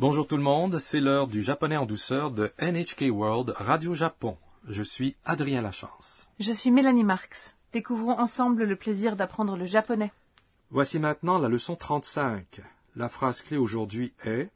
Bonjour tout le monde, c'est l'heure du japonais en douceur de NHK World Radio Japon. Je suis Adrien Lachance. Je suis Mélanie Marx. Découvrons ensemble le plaisir d'apprendre le japonais. Voici maintenant la leçon 35. La phrase clé aujourd'hui est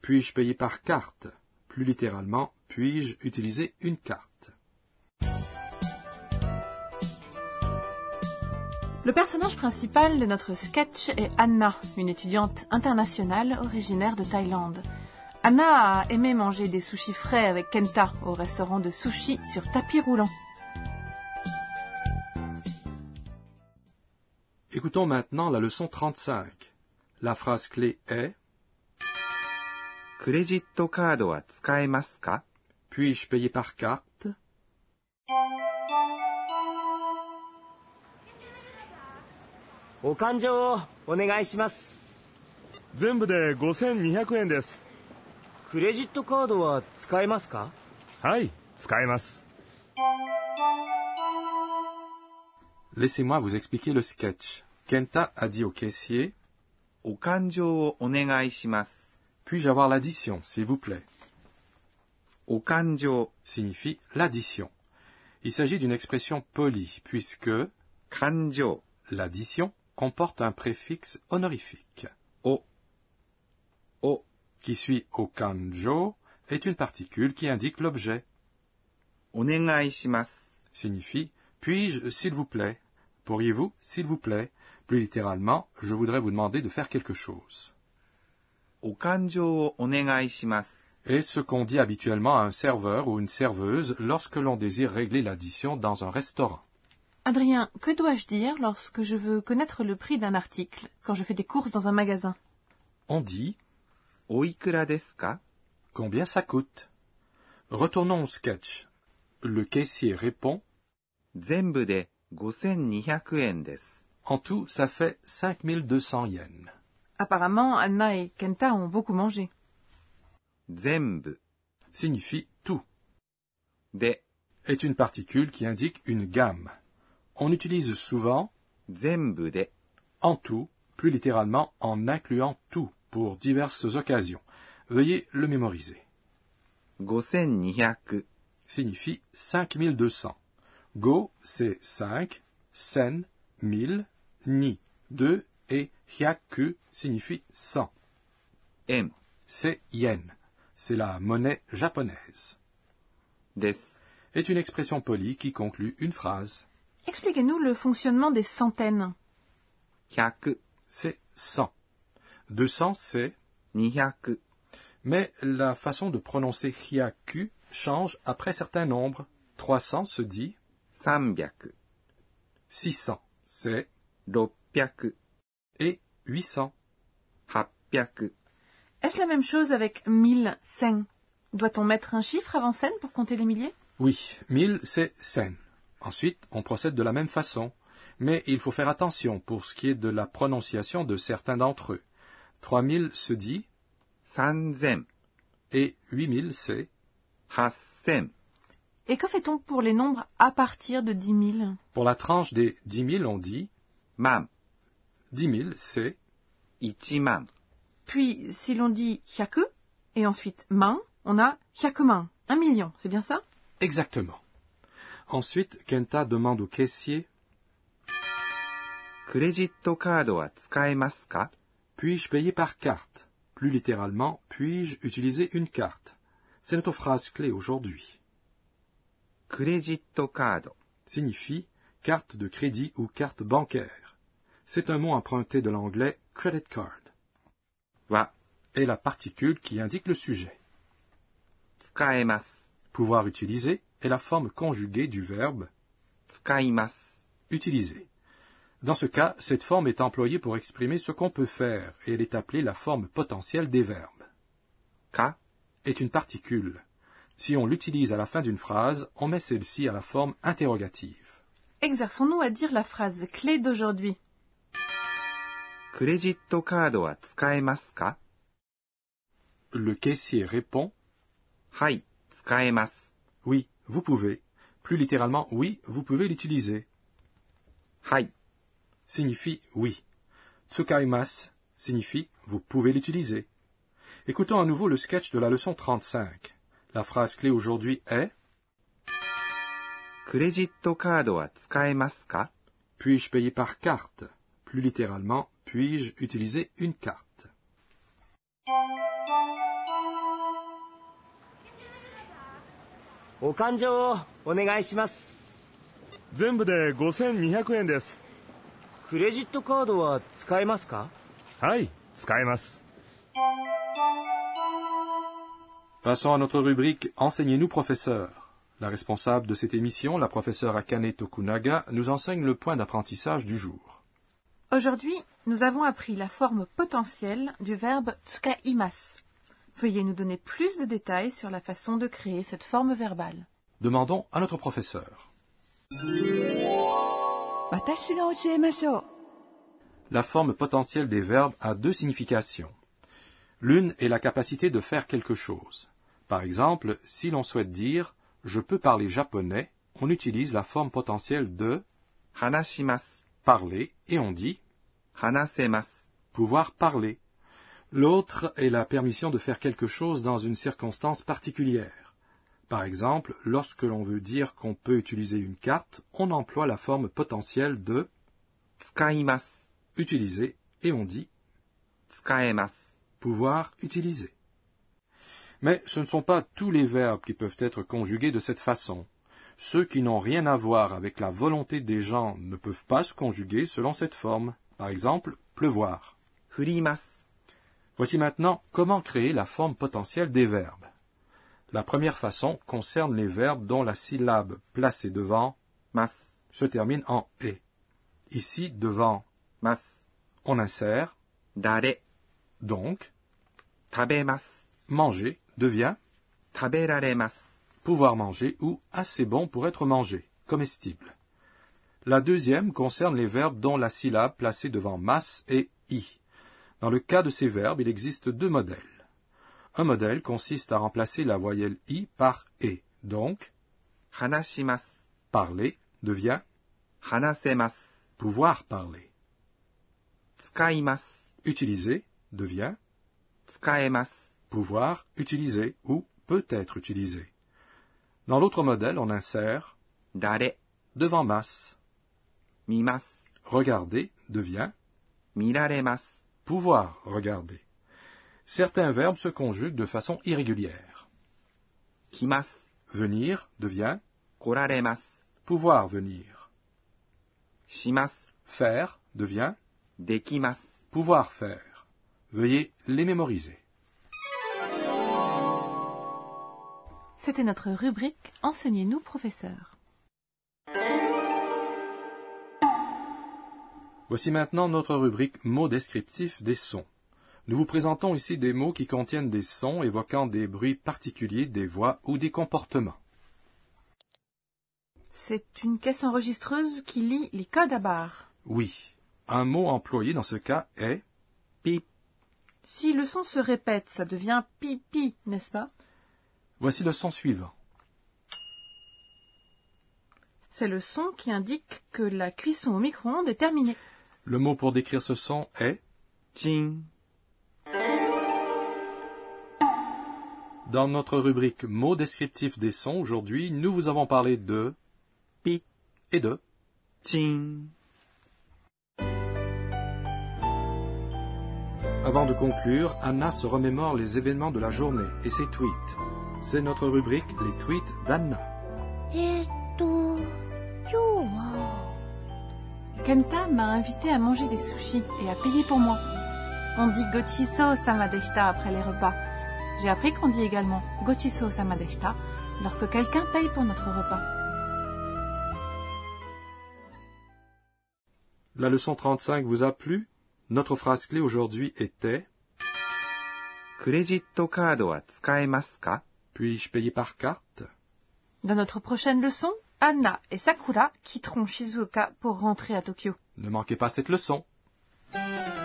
Puis-je payer par carte? Plus littéralement, puis-je utiliser une carte? Le personnage principal de notre sketch est Anna, une étudiante internationale originaire de Thaïlande. Anna a aimé manger des sushis frais avec Kenta au restaurant de sushi sur tapis roulant. Écoutons maintenant la leçon 35. La phrase clé est Puis-je payer par carte? お勘定をお願いします全部で5200円ですクレジットカードは使えますかはい使えます Laissez-moi vous expliquer le sketch. Kenta a dit au caissier お勘定をお願いします。 Puis-je avoir l'addition, s'il vous plaît お勘定、 signifie l'addition. Il s'agit d'une expression polie, puisque 勘定、 l'addition comporte un préfixe honorifique. O. O qui suit au kanjo est une particule qui indique l'objet. Onegaishimasu signifie puis-je s'il vous plaît? Pourriez-vous s'il vous plaît? Plus littéralement, je voudrais vous demander de faire quelque chose. O kanjo est ce qu'on dit habituellement à un serveur ou une serveuse lorsque l'on désire régler l'addition dans un restaurant. Adrien, que dois-je dire lorsque je veux connaître le prix d'un article, quand je fais des courses dans un magasin? On dit Oikura desu ka? Combien ça coûte? Retournons au sketch. Le caissier répond Zenbu de 5200 desu. En tout, ça fait 5200 yens. Apparemment, Anna et Kenta ont beaucoup mangé. Zenbu signifie tout. De est une particule qui indique une gamme. On utilise souvent 全部で en tout, plus littéralement en incluant tout, pour diverses occasions. Veuillez le mémoriser. 5200 Signifie 5200. Go, c'est 5, sen, 1000, ni, 2, et hyaku signifie 100. 円 C'est yen. C'est la monnaie japonaise. です。 Est une expression polie qui conclut une phrase. Expliquez-nous le fonctionnement des centaines. 100、C'est 100. 200, c'est 200、Mais la façon de prononcer hyaku change après certains nombres. 300 se dit 300、600, c'est 600、et 800. 800、Est-ce la même chose avec 1000 sen? Doit-on mettre un chiffre avant sen pour compter les milliers? Oui, 1000 c'est sen. Ensuite, on procède de la même façon. Mais il faut faire attention pour ce qui est de la prononciation de certains d'entre eux. 3000 se dit. 3000、et 8000 c'est. 8000、Et que fait-on pour les nombres à partir de 10 000 pour la tranche des 10 000 on dit. 万、10 000 c'est. 1万、Puis, si l'on dit hyaku, et ensuite man, on a hyakuman, un million, c'est bien ça? Exactement. Ensuite, Kenta demande au caissier クレジットカードは使えますか Puis-je payer par carte Plus littéralement, puis-je utiliser une carte C'est notre phrase clé aujourd'hui. クレジットカード、 Signifie carte de crédit ou carte bancaire. C'est un mot emprunté de l'anglais credit card は et la particule qui indique le sujet. 使えます。 Pouvoir utiliser est la forme conjuguée du verbe utiliser. Dans ce cas, cette forme est employée pour exprimer ce qu'on peut faire et elle est appelée la forme potentielle des verbes. Ka est une particule. Si on l'utilise à la fin d'une phrase, on met celle-ci à la forme interrogative. Exerçons-nous à dire la phrase clé d'aujourd'hui. Le caissier répond Oui, vous pouvez. Plus littéralement, oui, vous pouvez l'utiliser. Hai signifie oui. Tsukaimas signifie vous pouvez l'utiliser. Écoutons à nouveau le sketch de la leçon 35. La phrase clé aujourd'hui est Puis-je payer par carte? Plus littéralement, puis-je utiliser une carte? お勘定をお願いします全部で5200円ですクレジットカードは使えますかはい使えます Passons à notre rubrique Enseignez-nous professeur. La responsable de cette émission, la professeure Akane Tokunaga, nous enseigne le point d'apprentissage du jour. Aujourd'hui, nous avons appris la forme potentielle du verbe tsukaimas. Veuillez nous donner plus de détails sur la façon de créer cette forme verbale. Demandons à notre professeur. La forme potentielle des verbes a deux significations. L'une est la capacité de faire quelque chose. Par exemple, si l'on souhaite dire je peux parler japonais, on utilise la forme potentielle de parler et on dit pouvoir parler. L'autre est la permission de faire quelque chose dans une circonstance particulière. Par exemple, lorsque l'on veut dire qu'on peut utiliser une carte, on emploie la forme potentielle de tsukaimasu, utiliser, et on dit tsukaimasu, pouvoir utiliser. Mais ce ne sont pas tous les verbes qui peuvent être conjugués de cette façon. Ceux qui n'ont rien à voir avec la volonté des gens ne peuvent pas se conjuguer selon cette forme. Par exemple, pleuvoir. Voici maintenant comment créer la forme potentielle des verbes. La première façon concerne les verbes dont la syllabe placée devant mas se termine en e. Ici, devant mas, on insère dare. Donc, tabemas. Manger devient taberaremasu. Pouvoir manger ou assez bon pour être mangé, comestible. La deuxième concerne les verbes dont la syllabe placée devant mas est i. Dans le cas de ces verbes, il existe deux modèles. Un modèle consiste à remplacer la voyelle i par e. Donc, Parler devient Pouvoir parler. Utiliser devient Pouvoir utiliser ou peut être utilisé. Dans l'autre modèle, on insère devant mas. Regarder devient pouvoir regarder. Certains verbes se conjuguent de façon irrégulière. Kimas. Venir devient koraremasu. Pouvoir venir. Shimas. Faire devient dekimasu. Pouvoir faire. Veuillez les mémoriser. C'était notre rubrique Enseignez-nous, professeur. Voici maintenant notre rubrique mots descriptifs des sons. Nous vous présentons ici des mots qui contiennent des sons évoquant des bruits particuliers, des voix ou des comportements. C'est une caisse enregistreuse qui lit les codes à barre. Oui. Un mot employé dans ce cas est ピッ。Si le son se répète, ça devient pipi, n'est-ce pas? Voici le son suivant. C'est le son qui indique que la cuisson au micro-ondes est terminée. Le mot pour décrire ce son est Ting. Dans notre rubrique mots descriptifs des sons, aujourd'hui, nous vous avons parlé de pi et de ting. Avant de conclure, Anna se remémore les événements de la journée et ses tweets. C'est notre rubrique Les tweets d'Anna. Kenta m'a invité à manger des sushis et à payer pour moi. On dit gochiso samadeshita après les repas. J'ai appris qu'on dit également gochiso samadeshita lorsque quelqu'un paye pour notre repas. La leçon 35 vous a plu? Notre phrase clé aujourd'hui était Puis-je par carte? Dans notre prochaine leçon, Anna et Sakura quitteront Shizuoka pour rentrer à Tokyo. Ne manquez pas cette leçon.「